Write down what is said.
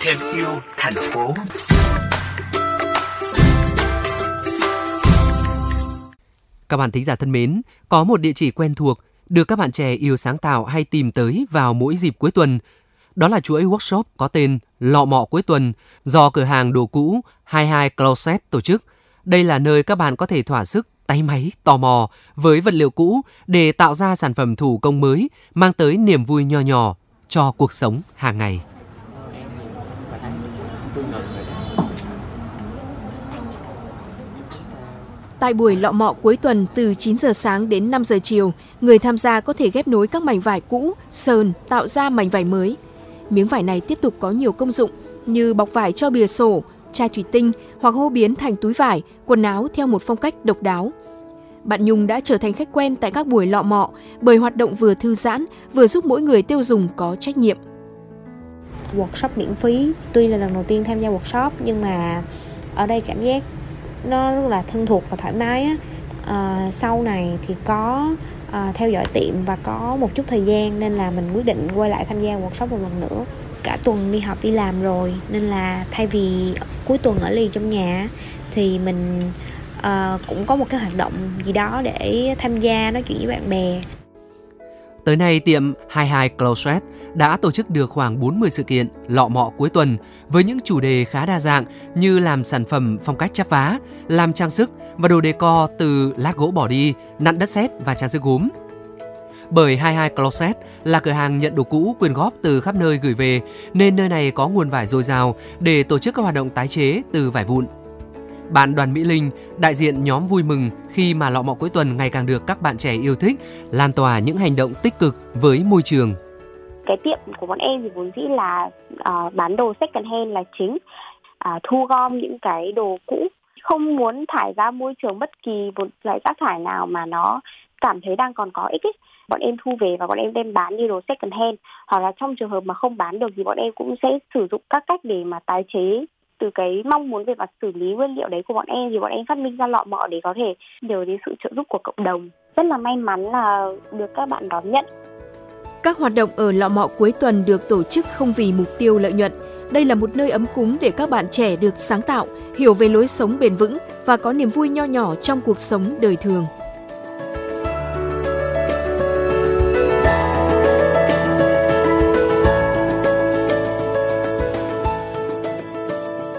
Thêm yêu thành phố. Các bạn thính giả thân mến, có một địa chỉ quen thuộc được các bạn trẻ yêu sáng tạo hay tìm tới vào mỗi dịp cuối tuần. Đó là chuỗi workshop có tên Lọ Mọ Cuối Tuần do cửa hàng đồ cũ 22 Closet tổ chức. Đây là nơi các bạn có thể thỏa sức tay máy tò mò với vật liệu cũ để tạo ra sản phẩm thủ công mới mang tới niềm vui nho nhỏ cho cuộc sống hàng ngày. Tại buổi lọ mọ cuối tuần từ 9 giờ sáng đến 5 giờ chiều, người tham gia có thể ghép nối các mảnh vải cũ, sờn tạo ra mảnh vải mới. Miếng vải này tiếp tục có nhiều công dụng như bọc vải cho bìa sổ, chai thủy tinh hoặc hô biến thành túi vải, quần áo theo một phong cách độc đáo. Bạn Nhung đã trở thành khách quen tại các buổi lọ mọ bởi hoạt động vừa thư giãn, vừa giúp mỗi người tiêu dùng có trách nhiệm. Workshop miễn phí, tuy là lần đầu tiên tham gia workshop nhưng mà ở đây cảm giác nó rất là thân thuộc và thoải mái á. À, sau này thì có à, theo dõi tiệm và có một chút thời gian nên là mình quyết định quay lại tham gia workshop một lần nữa cả tuần đi học đi làm rồi nên là thay vì cuối tuần ở liền trong nhà thì mình uh, cũng có một cái hoạt động gì đó để tham gia nói chuyện với bạn bè Tới nay, tiệm 22 Closet đã tổ chức được khoảng 40 sự kiện lọ mọ cuối tuần với những chủ đề khá đa dạng như làm sản phẩm phong cách chắp vá, làm trang sức và đồ decor từ lát gỗ bỏ đi, nặn đất sét và trang sức gốm. Bởi 22 Closet là cửa hàng nhận đồ cũ quyên góp từ khắp nơi gửi về nên nơi này có nguồn vải dồi dào để tổ chức các hoạt động tái chế từ vải vụn. Bạn Đoàn Mỹ Linh, đại diện nhóm vui mừng khi mà lọ mọ cuối tuần ngày càng được các bạn trẻ yêu thích, lan tỏa những hành động tích cực với môi trường. Cái tiệm của bọn em thì vốn dĩ là uh, bán đồ second hand là chính, uh, thu gom những cái đồ cũ, không muốn thải ra môi trường bất kỳ một loại rác thải nào mà nó cảm thấy đang còn có ích ấy. bọn em thu về và bọn em đem bán như đồ second hand. Hoặc là trong trường hợp mà không bán được thì bọn em cũng sẽ sử dụng các cách để mà tái chế từ cái mong muốn về mặt xử lý nguyên liệu đấy của bọn em. Thì bọn em phát minh ra lọ mọ để có thể nhờ đến sự trợ giúp của cộng đồng. Rất là may mắn là được các bạn đón nhận. Các hoạt động ở lọ mọ cuối tuần được tổ chức không vì mục tiêu lợi nhuận. Đây là một nơi ấm cúng để các bạn trẻ được sáng tạo, hiểu về lối sống bền vững và có niềm vui nho nhỏ trong cuộc sống đời thường.